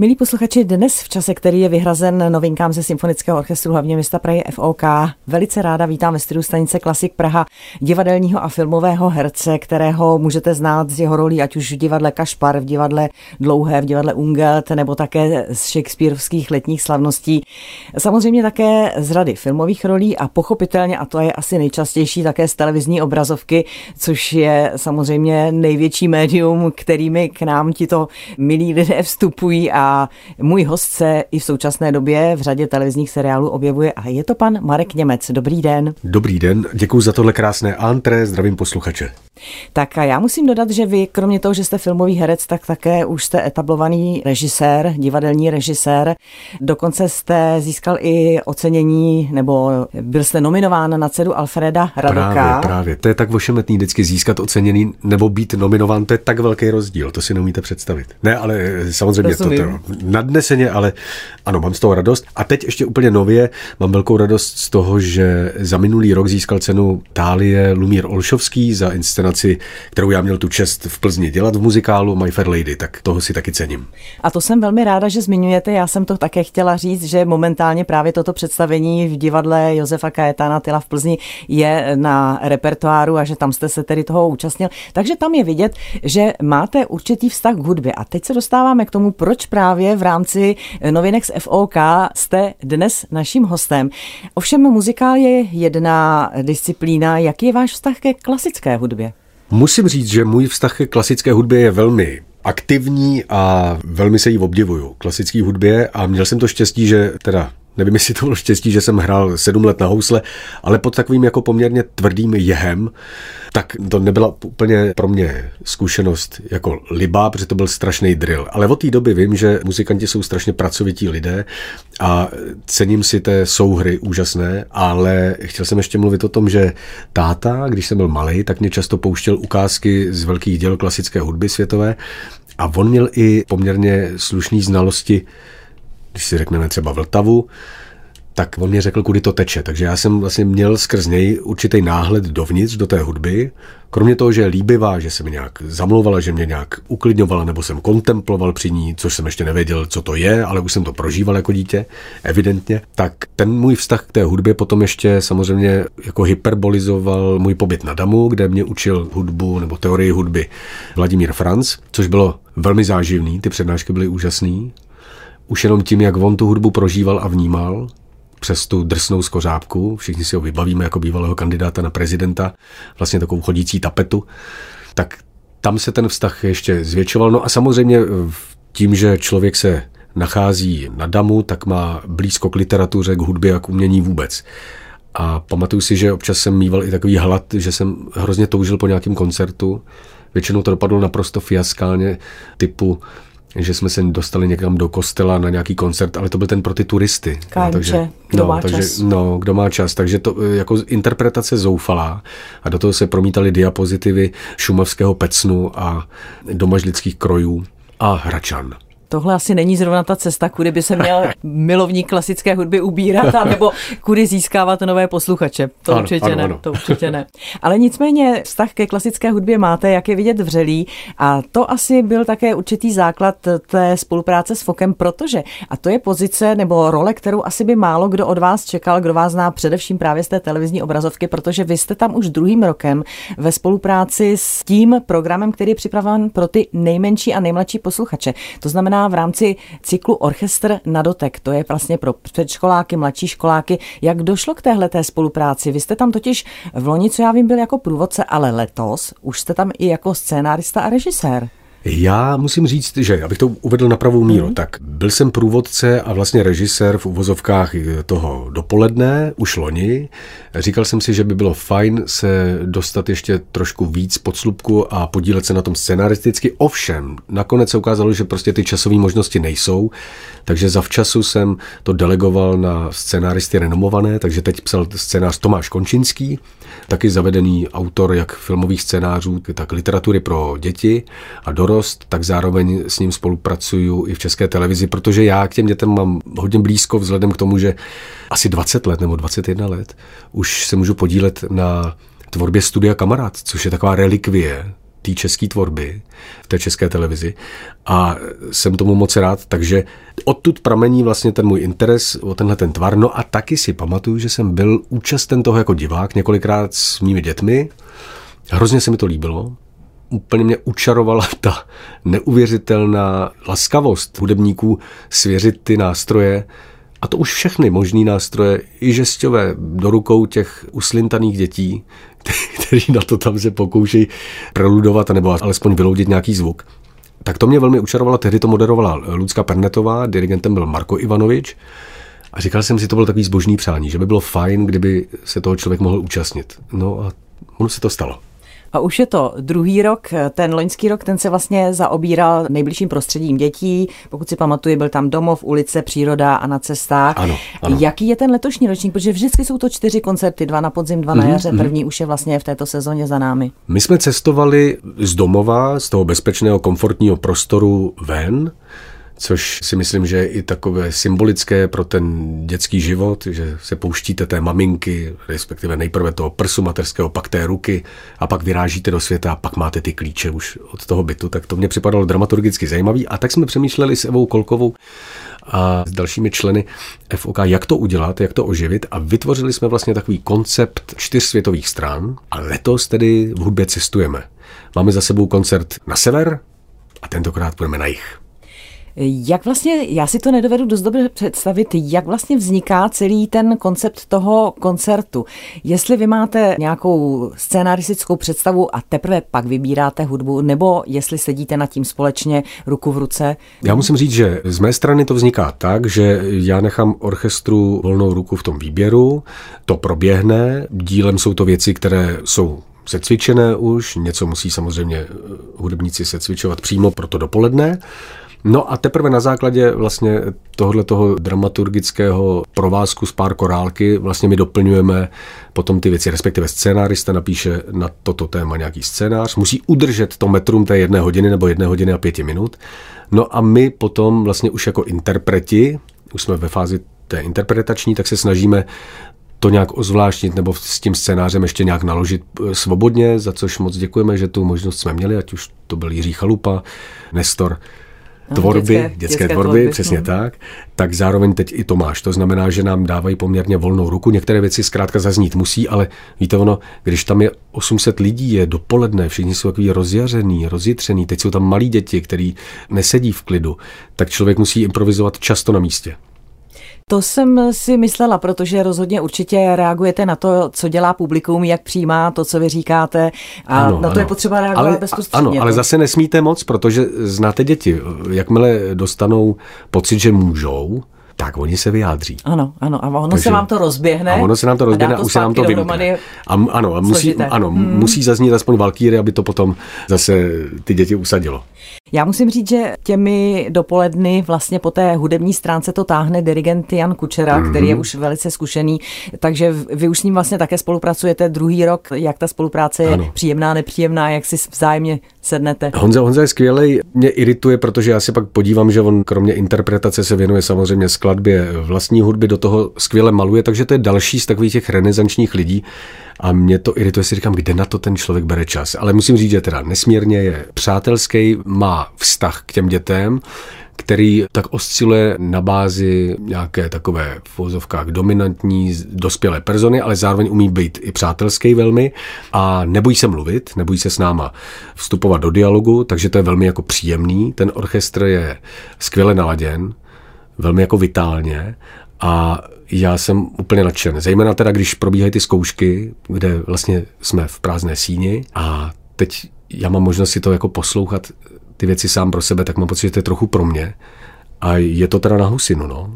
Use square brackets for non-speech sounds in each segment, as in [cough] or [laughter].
Milí posluchači, dnes v čase, který je vyhrazen novinkám ze Symfonického orchestru hlavně města Prahy FOK, velice ráda vítám ve studiu stanice Klasik Praha divadelního a filmového herce, kterého můžete znát z jeho rolí, ať už v divadle Kašpar, v divadle Dlouhé, v divadle Ungelt, nebo také z Shakespeareovských letních slavností. Samozřejmě také z rady filmových rolí a pochopitelně, a to je asi nejčastější, také z televizní obrazovky, což je samozřejmě největší médium, kterými k nám tito milí lidé vstupují a a můj host se i v současné době v řadě televizních seriálů objevuje a je to pan Marek Němec. Dobrý den. Dobrý den, děkuji za tohle krásné antré, zdravím posluchače. Tak a já musím dodat, že vy, kromě toho, že jste filmový herec, tak také už jste etablovaný režisér, divadelní režisér. Dokonce jste získal i ocenění, nebo byl jste nominován na cenu Alfreda Radoka. Právě, právě. To je tak ošemetný vždycky získat ocenění nebo být nominován, to je tak velký rozdíl, to si neumíte představit. Ne, ale samozřejmě to, to nadneseně, ale ano, mám z toho radost. A teď ještě úplně nově mám velkou radost z toho, že za minulý rok získal cenu Tálie Lumír Olšovský za inscenaci, kterou já měl tu čest v Plzni dělat v muzikálu My Fair Lady, tak toho si taky cením. A to jsem velmi ráda, že zmiňujete. Já jsem to také chtěla říct, že momentálně právě toto představení v divadle Josefa Kajetána Tyla v Plzni je na repertoáru a že tam jste se tedy toho účastnil. Takže tam je vidět, že máte určitý vztah k hudbě. A teď se dostáváme k tomu, proč právě v rámci novinek z FOK jste dnes naším hostem. Ovšem muzikál je jedna disciplína. Jaký je váš vztah ke klasické hudbě? Musím říct, že můj vztah ke klasické hudbě je velmi aktivní a velmi se jí obdivuju. Klasické hudbě a měl jsem to štěstí, že teda Nevím, jestli to bylo štěstí, že jsem hrál sedm let na housle, ale pod takovým jako poměrně tvrdým jehem, tak to nebyla úplně pro mě zkušenost jako libá, protože to byl strašný drill. Ale od té doby vím, že muzikanti jsou strašně pracovití lidé a cením si té souhry úžasné, ale chtěl jsem ještě mluvit o tom, že táta, když jsem byl malý, tak mě často pouštěl ukázky z velkých děl klasické hudby světové a on měl i poměrně slušné znalosti když si řekneme třeba Vltavu, tak on mě řekl, kudy to teče. Takže já jsem vlastně měl skrz něj určitý náhled dovnitř do té hudby. Kromě toho, že je líbivá, že se mi nějak zamlouvala, že mě nějak uklidňovala, nebo jsem kontemploval při ní, což jsem ještě nevěděl, co to je, ale už jsem to prožíval jako dítě, evidentně. Tak ten můj vztah k té hudbě potom ještě samozřejmě jako hyperbolizoval můj pobyt na Damu, kde mě učil hudbu nebo teorii hudby Vladimír Franz, což bylo velmi záživný, ty přednášky byly úžasný už jenom tím, jak on tu hudbu prožíval a vnímal, přes tu drsnou skořápku, všichni si ho vybavíme jako bývalého kandidáta na prezidenta, vlastně takovou chodící tapetu, tak tam se ten vztah ještě zvětšoval. No a samozřejmě tím, že člověk se nachází na damu, tak má blízko k literatuře, k hudbě a k umění vůbec. A pamatuju si, že občas jsem mýval i takový hlad, že jsem hrozně toužil po nějakém koncertu. Většinou to dopadlo naprosto fiaskálně, typu že jsme se dostali někam do kostela na nějaký koncert, ale to byl ten pro ty turisty. Kánče, no, takže, kdo no, má takže, čas. No, kdo má čas. Takže to eh, jako interpretace zoufalá a do toho se promítaly diapozitivy šumavského pecnu a domažlických krojů a hračan tohle asi není zrovna ta cesta, kudy by se měl [laughs] milovník klasické hudby ubírat, nebo kudy získávat nové posluchače. To ano, určitě ano, ne, ano. to určitě ne. Ale nicméně vztah ke klasické hudbě máte, jak je vidět vřelý a to asi byl také určitý základ té spolupráce s Fokem, protože, a to je pozice nebo role, kterou asi by málo kdo od vás čekal, kdo vás zná především právě z té televizní obrazovky, protože vy jste tam už druhým rokem ve spolupráci s tím programem, který je připraven pro ty nejmenší a nejmladší posluchače. To znamená v rámci cyklu Orchestr na dotek. To je vlastně pro předškoláky, mladší školáky. Jak došlo k téhle té spolupráci? Vy jste tam totiž v loni, co já vím, byl jako průvodce, ale letos už jste tam i jako scénárista a režisér. Já musím říct, že abych to uvedl na pravou míru, mm. tak byl jsem průvodce a vlastně režisér v uvozovkách toho dopoledne, už loni. Říkal jsem si, že by bylo fajn se dostat ještě trošku víc pod slupku a podílet se na tom scenaristicky. Ovšem, nakonec se ukázalo, že prostě ty časové možnosti nejsou, takže zavčasu jsem to delegoval na scenáristy renomované, takže teď psal scénář Tomáš Končinský, taky zavedený autor jak filmových scénářů, tak literatury pro děti a dorost, tak zároveň s ním spolupracuju i v české televizi, protože já k těm dětem mám hodně blízko vzhledem k tomu, že asi 20 let nebo 21 let už se můžu podílet na tvorbě studia Kamarád, což je taková relikvie té české tvorby, v té české televizi a jsem tomu moc rád, takže odtud pramení vlastně ten můj interes o tenhle ten tvar. No a taky si pamatuju, že jsem byl účasten toho jako divák několikrát s mými dětmi. Hrozně se mi to líbilo. Úplně mě učarovala ta neuvěřitelná laskavost hudebníků svěřit ty nástroje a to už všechny možný nástroje, i žesťové, do rukou těch uslintaných dětí, [laughs] kteří na to tam se pokouší preludovat nebo alespoň vyloudit nějaký zvuk. Tak to mě velmi učarovalo. Tehdy to moderovala Lucka Pernetová, dirigentem byl Marko Ivanovič. A říkal jsem si, to bylo takový zbožný přání, že by bylo fajn, kdyby se toho člověk mohl účastnit. No a ono se to stalo. A už je to druhý rok, ten loňský rok, ten se vlastně zaobíral nejbližším prostředím dětí. Pokud si pamatuju, byl tam domov, ulice, příroda a na cestách. Ano, ano. Jaký je ten letošní ročník? Protože vždycky jsou to čtyři koncerty, dva na podzim, dva na mhm, jaře. Mm-hmm. První už je vlastně v této sezóně za námi. My jsme cestovali z domova, z toho bezpečného, komfortního prostoru ven což si myslím, že je i takové symbolické pro ten dětský život, že se pouštíte té maminky, respektive nejprve toho prsu materského, pak té ruky a pak vyrážíte do světa a pak máte ty klíče už od toho bytu, tak to mě připadalo dramaturgicky zajímavý a tak jsme přemýšleli s Evou Kolkovou a s dalšími členy FOK, jak to udělat, jak to oživit a vytvořili jsme vlastně takový koncept čtyř světových stran a letos tedy v hudbě cestujeme. Máme za sebou koncert na sever a tentokrát půjdeme na jih. Jak vlastně, já si to nedovedu dost dobře představit, jak vlastně vzniká celý ten koncept toho koncertu. Jestli vy máte nějakou scénaristickou představu a teprve pak vybíráte hudbu, nebo jestli sedíte nad tím společně ruku v ruce? Já musím říct, že z mé strany to vzniká tak, že já nechám orchestru volnou ruku v tom výběru, to proběhne, dílem jsou to věci, které jsou secvičené už, něco musí samozřejmě hudebníci secvičovat přímo pro to dopoledne, No a teprve na základě vlastně tohohle toho dramaturgického provázku z pár korálky vlastně my doplňujeme potom ty věci, respektive scénárista napíše na toto téma nějaký scénář, musí udržet to metrum té jedné hodiny nebo jedné hodiny a pěti minut. No a my potom vlastně už jako interpreti, už jsme ve fázi té interpretační, tak se snažíme to nějak ozvláštnit nebo s tím scénářem ještě nějak naložit eh, svobodně, za což moc děkujeme, že tu možnost jsme měli, ať už to byl Jiří Chalupa, Nestor, tvorby, dětské, dětské, dětské tvorby, tvorby, přesně no. tak, tak zároveň teď i Tomáš. To znamená, že nám dávají poměrně volnou ruku. Některé věci zkrátka zaznít musí, ale víte ono, když tam je 800 lidí, je dopoledne, všichni jsou takový rozjařený, rozjitřený, teď jsou tam malí děti, kteří nesedí v klidu, tak člověk musí improvizovat často na místě. To jsem si myslela, protože rozhodně určitě reagujete na to, co dělá publikum, jak přijímá to, co vy říkáte a ano, na to ano. je potřeba reagovat ale, bezprostředně. Ano, ale zase nesmíte moc, protože znáte děti. Jakmile dostanou pocit, že můžou, tak oni se vyjádří. Ano, ano, a ono Takže, se vám to rozběhne. A ono se nám to rozběhne a, už se nám to vymkne. A, ano, a musí, ano hmm. musí zaznít aspoň valkýry, aby to potom zase ty děti usadilo. Já musím říct, že těmi dopoledny vlastně po té hudební stránce to táhne dirigent Jan Kučera, mm-hmm. který je už velice zkušený, takže vy už s ním vlastně také spolupracujete druhý rok, jak ta spolupráce je ano. příjemná, nepříjemná, jak si vzájemně sednete. Honza, Honza je skvělý, mě irituje, protože já si pak podívám, že on kromě interpretace se věnuje samozřejmě skladbě vlastní hudby, do toho skvěle maluje, takže to je další z takových těch renesančních lidí, a mě to irituje, si říkám, kde na to ten člověk bere čas. Ale musím říct, že teda nesmírně je přátelský, má vztah k těm dětem, který tak osciluje na bázi nějaké takové v vozovkách dominantní dospělé persony, ale zároveň umí být i přátelský velmi a nebojí se mluvit, nebojí se s náma vstupovat do dialogu, takže to je velmi jako příjemný. Ten orchestr je skvěle naladěn, velmi jako vitálně a já jsem úplně nadšen. Zejména teda, když probíhají ty zkoušky, kde vlastně jsme v prázdné síni a teď já mám možnost si to jako poslouchat ty věci sám pro sebe, tak mám pocit, že to je trochu pro mě. A je to teda na husinu, no.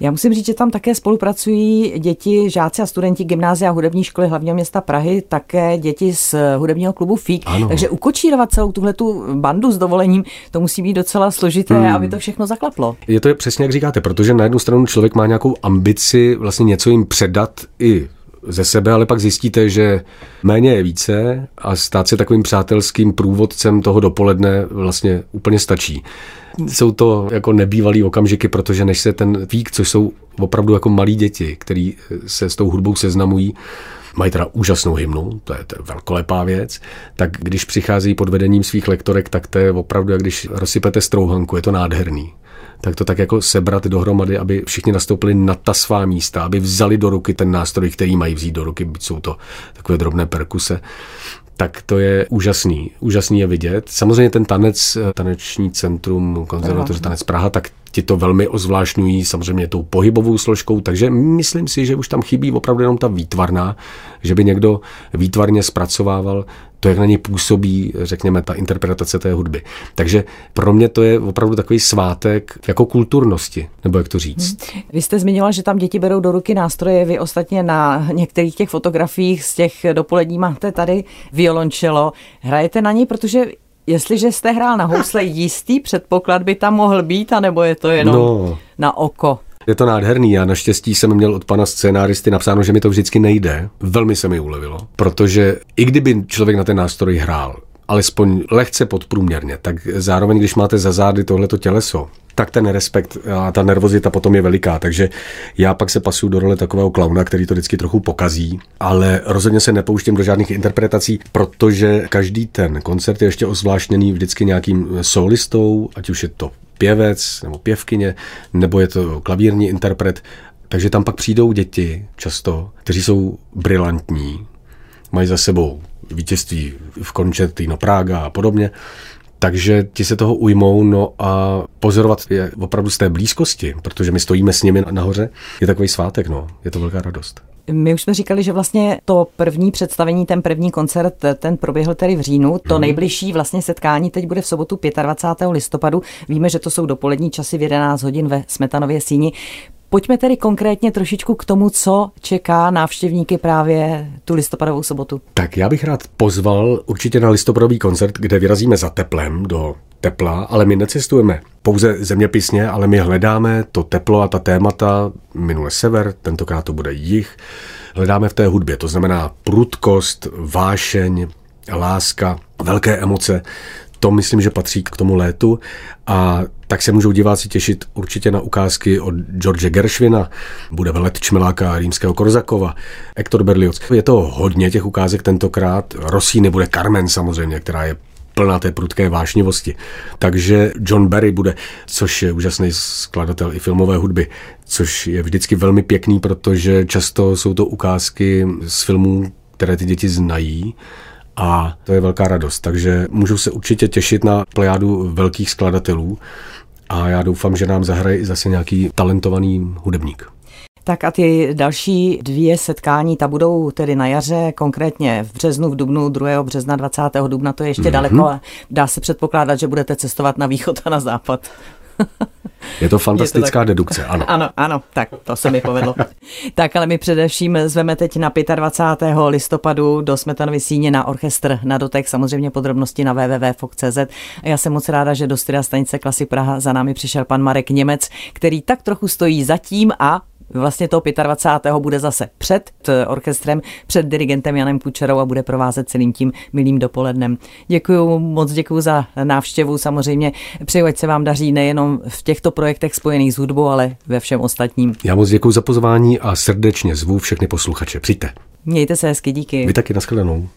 Já musím říct, že tam také spolupracují děti, žáci a studenti gymnázia a hudební školy hlavního města Prahy, také děti z hudebního klubu FIK. Ano. Takže ukočírovat celou tuhle tu bandu s dovolením, to musí být docela složité, hmm. aby to všechno zaklaplo. Je to přesně jak říkáte, protože na jednu stranu člověk má nějakou ambici vlastně něco jim předat i ze sebe, ale pak zjistíte, že méně je více a stát se takovým přátelským průvodcem toho dopoledne vlastně úplně stačí. Jsou to jako nebývalý okamžiky, protože než se ten vík, což jsou opravdu jako malí děti, který se s tou hudbou seznamují, mají teda úžasnou hymnu, to je, to je velkolepá věc, tak když přichází pod vedením svých lektorek, tak to je opravdu, jak když rozsypete strouhanku, je to nádherný tak to tak jako sebrat dohromady, aby všichni nastoupili na ta svá místa, aby vzali do ruky ten nástroj, který mají vzít do ruky, jsou to takové drobné perkuse tak to je úžasný. Úžasný je vidět. Samozřejmě ten tanec, taneční centrum, konzervatoře tanec Praha, tak ti to velmi ozvlášňují samozřejmě tou pohybovou složkou, takže myslím si, že už tam chybí opravdu jenom ta výtvarná, že by někdo výtvarně zpracovával to, jak na něj působí, řekněme, ta interpretace té hudby. Takže pro mě to je opravdu takový svátek jako kulturnosti, nebo jak to říct. Hmm. Vy jste zmiňoval, že tam děti berou do ruky nástroje, vy ostatně na některých těch fotografiích z těch dopolední máte tady violončelo. Hrajete na něj, protože Jestliže jste hrál na housle, jistý předpoklad by tam mohl být, anebo je to jenom no. na oko? Je to nádherný. Já naštěstí jsem měl od pana scénáristy napsáno, že mi to vždycky nejde. Velmi se mi ulevilo, protože i kdyby člověk na ten nástroj hrál, alespoň lehce podprůměrně, tak zároveň, když máte za zády tohleto těleso, tak ten respekt a ta nervozita potom je veliká. Takže já pak se pasuju do role takového klauna, který to vždycky trochu pokazí, ale rozhodně se nepouštím do žádných interpretací, protože každý ten koncert je ještě ozvláštněný vždycky nějakým solistou, ať už je to pěvec nebo pěvkyně, nebo je to klavírní interpret. Takže tam pak přijdou děti často, kteří jsou brilantní, mají za sebou vítězství v Concertino Praga a podobně. Takže ti se toho ujmou, no a pozorovat je opravdu z té blízkosti, protože my stojíme s nimi nahoře, je takový svátek, no, je to velká radost. My už jsme říkali, že vlastně to první představení, ten první koncert, ten proběhl tedy v říjnu. To hmm. nejbližší vlastně setkání teď bude v sobotu 25. listopadu. Víme, že to jsou dopolední časy v 11 hodin ve Smetanově síni. Pojďme tedy konkrétně trošičku k tomu, co čeká návštěvníky právě tu listopadovou sobotu. Tak já bych rád pozval určitě na listopadový koncert, kde vyrazíme za teplem do tepla, ale my necestujeme pouze zeměpisně, ale my hledáme to teplo a ta témata, minule sever, tentokrát to bude jich, hledáme v té hudbě, to znamená prudkost, vášeň, láska, velké emoce, to myslím, že patří k tomu létu a tak se můžou diváci těšit určitě na ukázky od George Gershwina, bude velet Čmeláka Římského Korzakova, Hector Berlioz. Je to hodně těch ukázek tentokrát. Rossini bude Carmen samozřejmě, která je plná té prudké vášnivosti. Takže John Barry bude, což je úžasný skladatel i filmové hudby, což je vždycky velmi pěkný, protože často jsou to ukázky z filmů, které ty děti znají a to je velká radost. Takže můžu se určitě těšit na plejádu velkých skladatelů a já doufám, že nám zahraje i zase nějaký talentovaný hudebník. Tak a ty další dvě setkání, ta budou tedy na jaře, konkrétně v březnu, v dubnu, 2. března, 20. dubna, to je ještě mm-hmm. daleko, ale dá se předpokládat, že budete cestovat na východ a na západ. Je to fantastická je to dedukce, ano. Ano, ano, tak to se mi povedlo. tak ale my především zveme teď na 25. listopadu do Smetanovy síně na orchestr na dotek, samozřejmě podrobnosti na www.fox.cz. A já jsem moc ráda, že do studia stanice Klasy Praha za námi přišel pan Marek Němec, který tak trochu stojí zatím a Vlastně toho 25. bude zase před orchestrem, před dirigentem Janem Kučerou a bude provázet celým tím milým dopolednem. Děkuji, moc děkuji za návštěvu. Samozřejmě přeju, ať se vám daří nejenom v těchto projektech spojených s hudbou, ale ve všem ostatním. Já moc děkuji za pozvání a srdečně zvu všechny posluchače. Přijďte. Mějte se hezky, díky. Vy taky, nashledanou.